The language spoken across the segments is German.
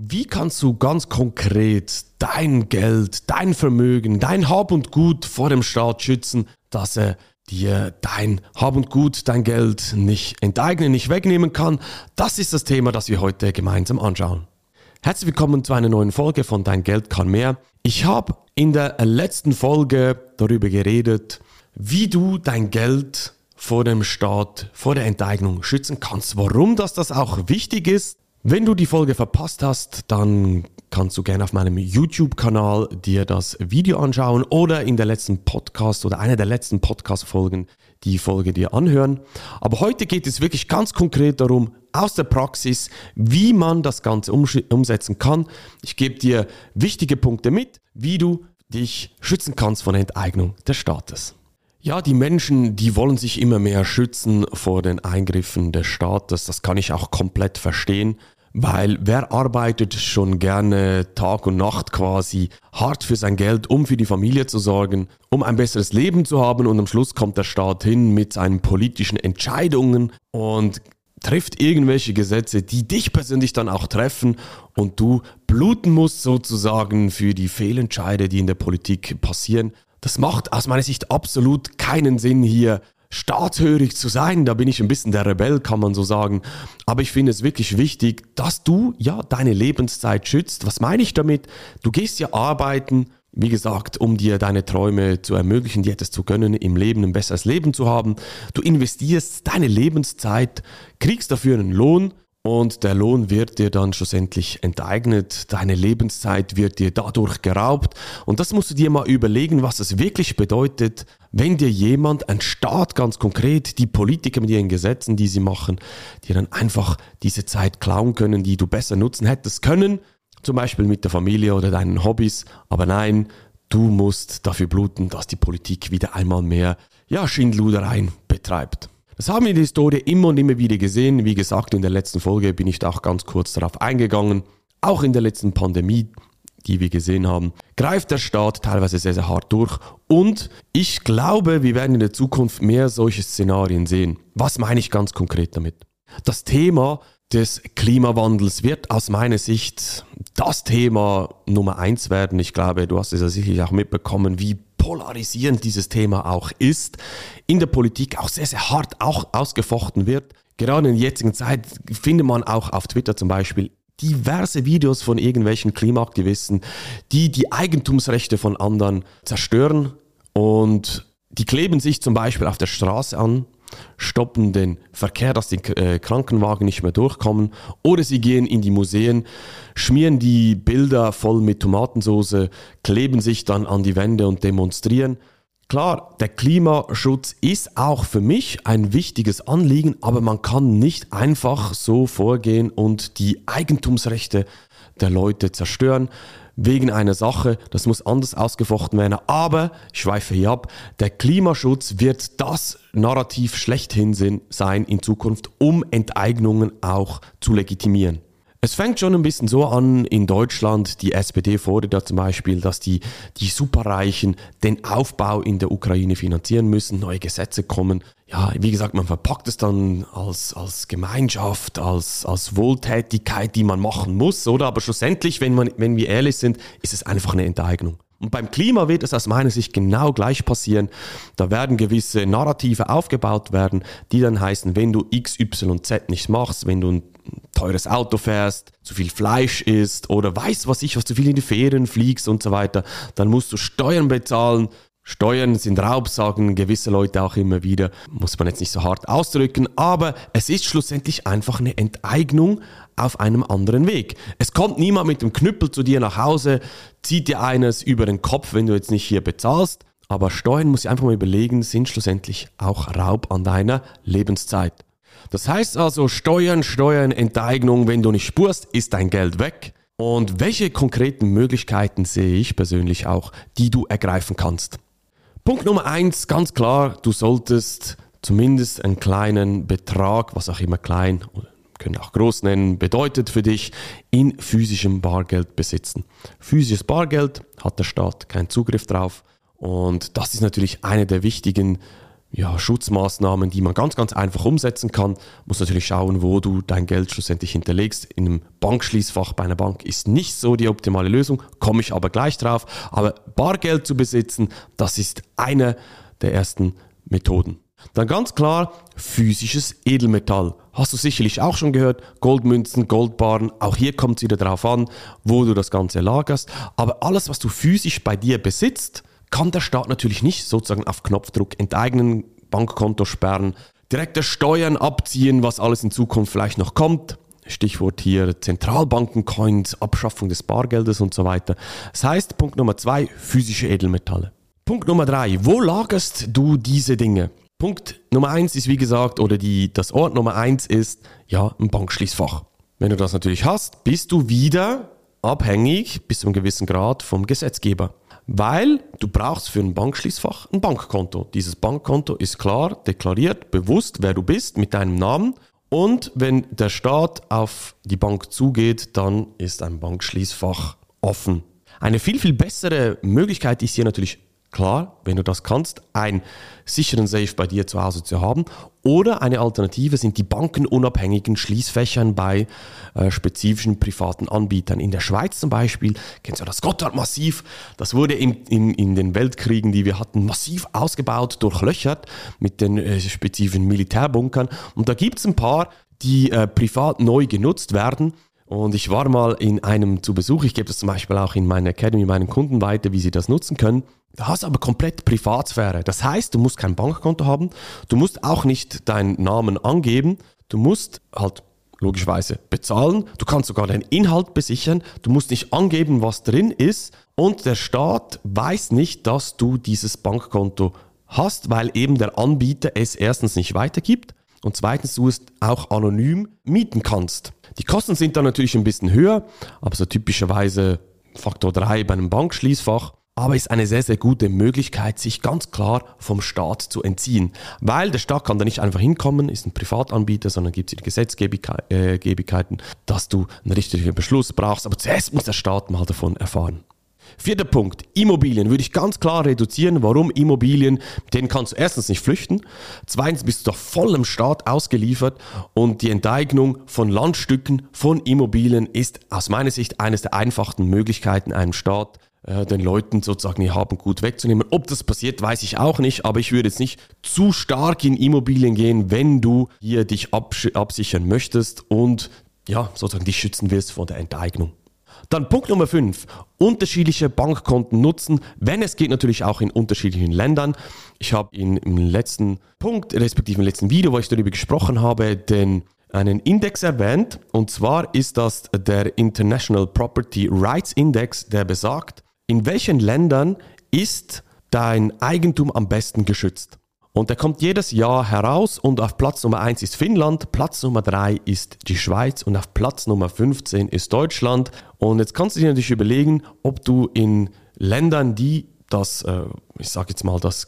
Wie kannst du ganz konkret dein Geld, dein Vermögen, dein Hab und Gut vor dem Staat schützen, dass er dir dein Hab und Gut, dein Geld nicht enteignen, nicht wegnehmen kann? Das ist das Thema, das wir heute gemeinsam anschauen. Herzlich willkommen zu einer neuen Folge von Dein Geld kann mehr. Ich habe in der letzten Folge darüber geredet, wie du dein Geld vor dem Staat, vor der Enteignung schützen kannst. Warum das, das auch wichtig ist wenn du die Folge verpasst hast, dann kannst du gerne auf meinem YouTube-Kanal dir das Video anschauen oder in der letzten Podcast oder einer der letzten Podcast-Folgen die Folge dir anhören. Aber heute geht es wirklich ganz konkret darum, aus der Praxis, wie man das Ganze umsetzen kann. Ich gebe dir wichtige Punkte mit, wie du dich schützen kannst von Enteignung des Staates. Ja, die Menschen, die wollen sich immer mehr schützen vor den Eingriffen des Staates. Das kann ich auch komplett verstehen. Weil wer arbeitet schon gerne Tag und Nacht quasi hart für sein Geld, um für die Familie zu sorgen, um ein besseres Leben zu haben und am Schluss kommt der Staat hin mit seinen politischen Entscheidungen und trifft irgendwelche Gesetze, die dich persönlich dann auch treffen und du bluten musst sozusagen für die Fehlentscheide, die in der Politik passieren. Das macht aus meiner Sicht absolut keinen Sinn hier staatshörig zu sein. Da bin ich ein bisschen der Rebell, kann man so sagen. Aber ich finde es wirklich wichtig, dass du ja deine Lebenszeit schützt. Was meine ich damit? Du gehst ja arbeiten, wie gesagt, um dir deine Träume zu ermöglichen, dir etwas zu gönnen, im Leben ein besseres Leben zu haben. Du investierst deine Lebenszeit, kriegst dafür einen Lohn und der Lohn wird dir dann schlussendlich enteignet, deine Lebenszeit wird dir dadurch geraubt. Und das musst du dir mal überlegen, was es wirklich bedeutet, wenn dir jemand, ein Staat ganz konkret, die Politiker mit ihren Gesetzen, die sie machen, dir dann einfach diese Zeit klauen können, die du besser nutzen hättest können, zum Beispiel mit der Familie oder deinen Hobbys, aber nein, du musst dafür bluten, dass die Politik wieder einmal mehr, ja, Schindludereien betreibt. Das haben wir in der Historie immer und immer wieder gesehen. Wie gesagt, in der letzten Folge bin ich da auch ganz kurz darauf eingegangen. Auch in der letzten Pandemie, die wir gesehen haben, greift der Staat teilweise sehr, sehr hart durch. Und ich glaube, wir werden in der Zukunft mehr solche Szenarien sehen. Was meine ich ganz konkret damit? Das Thema des Klimawandels wird aus meiner Sicht das Thema Nummer eins werden. Ich glaube, du hast es ja sicherlich auch mitbekommen, wie polarisierend dieses Thema auch ist, in der Politik auch sehr, sehr hart auch ausgefochten wird. Gerade in der jetzigen Zeit findet man auch auf Twitter zum Beispiel diverse Videos von irgendwelchen Klimaaktivisten, die die Eigentumsrechte von anderen zerstören und die kleben sich zum Beispiel auf der Straße an stoppen den Verkehr, dass die äh, Krankenwagen nicht mehr durchkommen. Oder sie gehen in die Museen, schmieren die Bilder voll mit Tomatensauce, kleben sich dann an die Wände und demonstrieren. Klar, der Klimaschutz ist auch für mich ein wichtiges Anliegen, aber man kann nicht einfach so vorgehen und die Eigentumsrechte der Leute zerstören wegen einer Sache, das muss anders ausgefochten werden. Aber, ich schweife hier ab, der Klimaschutz wird das Narrativ schlechthin sein in Zukunft, um Enteignungen auch zu legitimieren. Es fängt schon ein bisschen so an in Deutschland. Die SPD fordert ja zum Beispiel, dass die, die Superreichen den Aufbau in der Ukraine finanzieren müssen, neue Gesetze kommen. Ja, wie gesagt, man verpackt es dann als, als Gemeinschaft, als, als Wohltätigkeit, die man machen muss, oder? Aber schlussendlich, wenn, man, wenn wir ehrlich sind, ist es einfach eine Enteignung. Und beim Klima wird es aus meiner Sicht genau gleich passieren. Da werden gewisse Narrative aufgebaut werden, die dann heißen, wenn du X, Y, Z nicht machst, wenn du teures Auto fährst, zu viel Fleisch isst oder weißt was ich, was zu viel in die Ferien fliegst und so weiter, dann musst du Steuern bezahlen. Steuern sind Raub, sagen gewisse Leute auch immer wieder. Muss man jetzt nicht so hart ausdrücken, aber es ist schlussendlich einfach eine Enteignung auf einem anderen Weg. Es kommt niemand mit dem Knüppel zu dir nach Hause, zieht dir eines über den Kopf, wenn du jetzt nicht hier bezahlst. Aber Steuern muss ich einfach mal überlegen, sind schlussendlich auch Raub an deiner Lebenszeit. Das heißt also, Steuern, Steuern, Enteignung, wenn du nicht spurst, ist dein Geld weg. Und welche konkreten Möglichkeiten sehe ich persönlich auch, die du ergreifen kannst? Punkt Nummer eins, ganz klar, du solltest zumindest einen kleinen Betrag, was auch immer klein, können auch groß nennen, bedeutet für dich, in physischem Bargeld besitzen. Physisches Bargeld hat der Staat keinen Zugriff drauf und das ist natürlich eine der wichtigen ja, Schutzmaßnahmen, die man ganz, ganz einfach umsetzen kann. Muss natürlich schauen, wo du dein Geld schlussendlich hinterlegst. In einem Bankschließfach bei einer Bank ist nicht so die optimale Lösung, komme ich aber gleich drauf. Aber Bargeld zu besitzen, das ist eine der ersten Methoden. Dann ganz klar physisches Edelmetall. Hast du sicherlich auch schon gehört, Goldmünzen, Goldbarren, auch hier kommt es wieder darauf an, wo du das Ganze lagerst. Aber alles, was du physisch bei dir besitzt, kann der Staat natürlich nicht sozusagen auf Knopfdruck enteignen, Bankkonto sperren, direkte Steuern abziehen, was alles in Zukunft vielleicht noch kommt. Stichwort hier Zentralbankencoins, Abschaffung des Bargeldes und so weiter. Das heißt, Punkt Nummer zwei, physische Edelmetalle. Punkt Nummer drei, wo lagerst du diese Dinge? Punkt Nummer eins ist, wie gesagt, oder die, das Ort Nummer eins ist, ja, ein Bankschließfach. Wenn du das natürlich hast, bist du wieder abhängig bis zu einem gewissen Grad vom Gesetzgeber. Weil du brauchst für ein Bankschließfach ein Bankkonto. Dieses Bankkonto ist klar deklariert, bewusst, wer du bist, mit deinem Namen. Und wenn der Staat auf die Bank zugeht, dann ist ein Bankschließfach offen. Eine viel, viel bessere Möglichkeit ist hier natürlich Klar, wenn du das kannst, einen sicheren Safe bei dir zu Hause zu haben. Oder eine Alternative sind die bankenunabhängigen Schließfächern bei äh, spezifischen privaten Anbietern. In der Schweiz zum Beispiel, kennst du das Gotthard-Massiv? Das wurde in, in, in den Weltkriegen, die wir hatten, massiv ausgebaut, durchlöchert mit den äh, spezifischen Militärbunkern. Und da gibt es ein paar, die äh, privat neu genutzt werden. Und ich war mal in einem zu Besuch, ich gebe das zum Beispiel auch in meiner Academy meinen Kunden weiter, wie sie das nutzen können. Du hast aber komplett Privatsphäre. Das heißt, du musst kein Bankkonto haben, du musst auch nicht deinen Namen angeben, du musst halt logischerweise bezahlen, du kannst sogar den Inhalt besichern, du musst nicht angeben, was drin ist und der Staat weiß nicht, dass du dieses Bankkonto hast, weil eben der Anbieter es erstens nicht weitergibt und zweitens du es auch anonym mieten kannst. Die Kosten sind dann natürlich ein bisschen höher, aber so typischerweise Faktor 3 bei einem Bankschließfach aber ist eine sehr, sehr gute Möglichkeit, sich ganz klar vom Staat zu entziehen. Weil der Staat kann da nicht einfach hinkommen, ist ein Privatanbieter, sondern gibt es Gesetzgebigkeiten, dass du einen richtigen Beschluss brauchst. Aber zuerst muss der Staat mal davon erfahren. Vierter Punkt, Immobilien würde ich ganz klar reduzieren. Warum Immobilien? denen kannst du erstens nicht flüchten. Zweitens bist du doch voll im Staat ausgeliefert und die Enteignung von Landstücken, von Immobilien ist aus meiner Sicht eines der einfachsten Möglichkeiten, einem Staat äh, den Leuten sozusagen ihr Haben gut wegzunehmen. Ob das passiert, weiß ich auch nicht, aber ich würde jetzt nicht zu stark in Immobilien gehen, wenn du hier dich absichern möchtest und ja, sozusagen dich schützen willst vor der Enteignung. Dann Punkt Nummer 5. Unterschiedliche Bankkonten nutzen, wenn es geht natürlich auch in unterschiedlichen Ländern. Ich habe im letzten Punkt, respektive im letzten Video, wo ich darüber gesprochen habe, den einen Index erwähnt. Und zwar ist das der International Property Rights Index, der besagt, in welchen Ländern ist dein Eigentum am besten geschützt? Und der kommt jedes Jahr heraus und auf Platz Nummer 1 ist Finnland, Platz Nummer 3 ist die Schweiz und auf Platz Nummer 15 ist Deutschland. Und jetzt kannst du dir natürlich überlegen, ob du in Ländern, die das, äh, ich sage jetzt mal, das,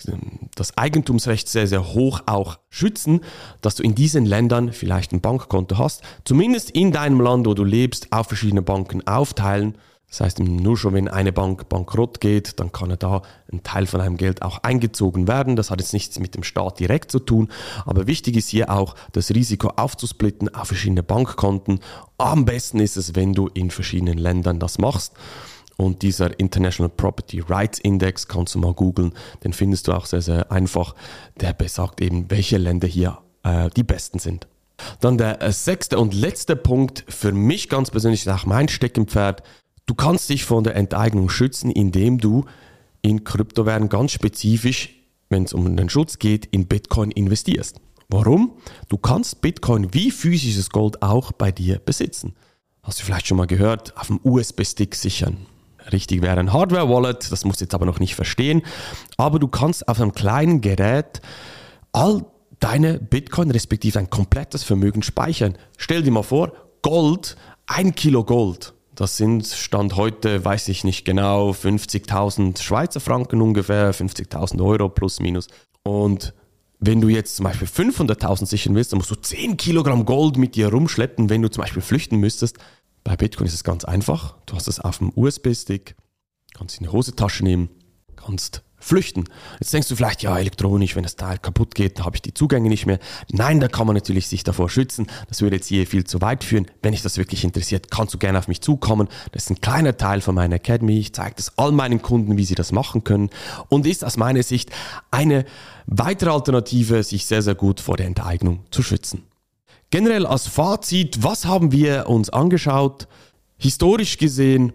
das Eigentumsrecht sehr, sehr hoch auch schützen, dass du in diesen Ländern vielleicht ein Bankkonto hast, zumindest in deinem Land, wo du lebst, auf verschiedene Banken aufteilen das heißt, nur schon wenn eine Bank bankrott geht, dann kann er da ein Teil von einem Geld auch eingezogen werden. Das hat jetzt nichts mit dem Staat direkt zu tun. Aber wichtig ist hier auch, das Risiko aufzusplitten auf verschiedene Bankkonten. Am besten ist es, wenn du in verschiedenen Ländern das machst. Und dieser International Property Rights Index kannst du mal googeln. Den findest du auch sehr, sehr einfach. Der besagt eben, welche Länder hier äh, die besten sind. Dann der äh, sechste und letzte Punkt, für mich ganz persönlich, ist auch mein Steckenpferd, Du kannst dich von der Enteignung schützen, indem du in Kryptowährungen ganz spezifisch, wenn es um den Schutz geht, in Bitcoin investierst. Warum? Du kannst Bitcoin wie physisches Gold auch bei dir besitzen. Hast du vielleicht schon mal gehört, auf dem USB-Stick sichern. Richtig wäre ein Hardware-Wallet, das musst du jetzt aber noch nicht verstehen. Aber du kannst auf einem kleinen Gerät all deine Bitcoin respektive ein komplettes Vermögen speichern. Stell dir mal vor, Gold, ein Kilo Gold das sind Stand heute, weiß ich nicht genau, 50.000 Schweizer Franken ungefähr, 50.000 Euro plus minus. Und wenn du jetzt zum Beispiel 500.000 sichern willst, dann musst du 10 Kilogramm Gold mit dir rumschleppen, wenn du zum Beispiel flüchten müsstest. Bei Bitcoin ist es ganz einfach. Du hast es auf dem USB-Stick, kannst in die Hosentasche nehmen, kannst flüchten. Jetzt denkst du vielleicht, ja, elektronisch, wenn das Teil kaputt geht, habe ich die Zugänge nicht mehr. Nein, da kann man natürlich sich davor schützen. Das würde jetzt hier viel zu weit führen. Wenn dich das wirklich interessiert, kannst du gerne auf mich zukommen. Das ist ein kleiner Teil von meiner Academy. Ich zeige das all meinen Kunden, wie sie das machen können und ist aus meiner Sicht eine weitere Alternative, sich sehr, sehr gut vor der Enteignung zu schützen. Generell als Fazit, was haben wir uns angeschaut? Historisch gesehen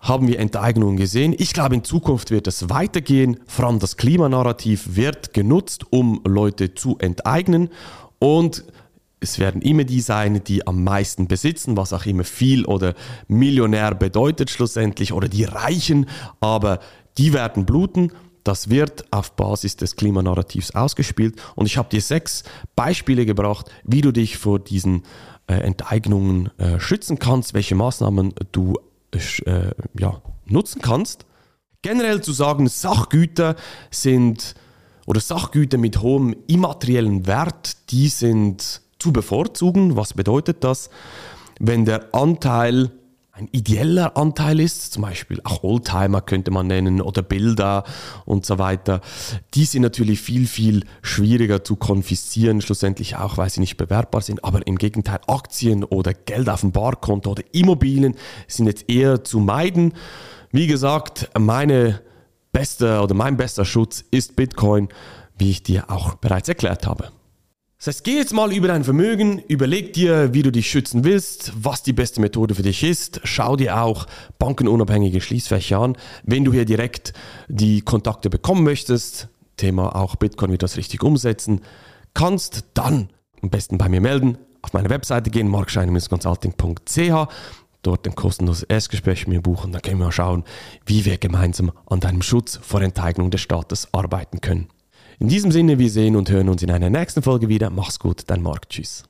haben wir Enteignungen gesehen. Ich glaube, in Zukunft wird es weitergehen. Vor allem das Klimanarrativ wird genutzt, um Leute zu enteignen. Und es werden immer die sein, die am meisten besitzen, was auch immer viel oder Millionär bedeutet schlussendlich, oder die Reichen, aber die werden bluten. Das wird auf Basis des Klimanarrativs ausgespielt. Und ich habe dir sechs Beispiele gebracht, wie du dich vor diesen äh, Enteignungen äh, schützen kannst, welche Maßnahmen du äh, ja, nutzen kannst. Generell zu sagen, Sachgüter sind oder Sachgüter mit hohem immateriellen Wert, die sind zu bevorzugen. Was bedeutet das? Wenn der Anteil ein ideeller Anteil ist, zum Beispiel auch Oldtimer könnte man nennen oder Bilder und so weiter, die sind natürlich viel, viel schwieriger zu konfiszieren, schlussendlich auch, weil sie nicht bewerbbar sind, aber im Gegenteil Aktien oder Geld auf dem Barkonto oder Immobilien sind jetzt eher zu meiden. Wie gesagt, meine beste oder mein bester Schutz ist Bitcoin, wie ich dir auch bereits erklärt habe. Das heißt, geh jetzt mal über dein Vermögen, überleg dir, wie du dich schützen willst, was die beste Methode für dich ist. Schau dir auch bankenunabhängige Schließfächer an. Wenn du hier direkt die Kontakte bekommen möchtest, Thema auch Bitcoin, wie das richtig umsetzen kannst, dann am besten bei mir melden, auf meine Webseite gehen, markscheine-consulting.ch, dort ein kostenloses Erstgespräch mit mir buchen, dann können wir mal schauen, wie wir gemeinsam an deinem Schutz vor Enteignung des Staates arbeiten können. In diesem Sinne, wir sehen und hören uns in einer nächsten Folge wieder. Mach's gut, dein Marc. Tschüss.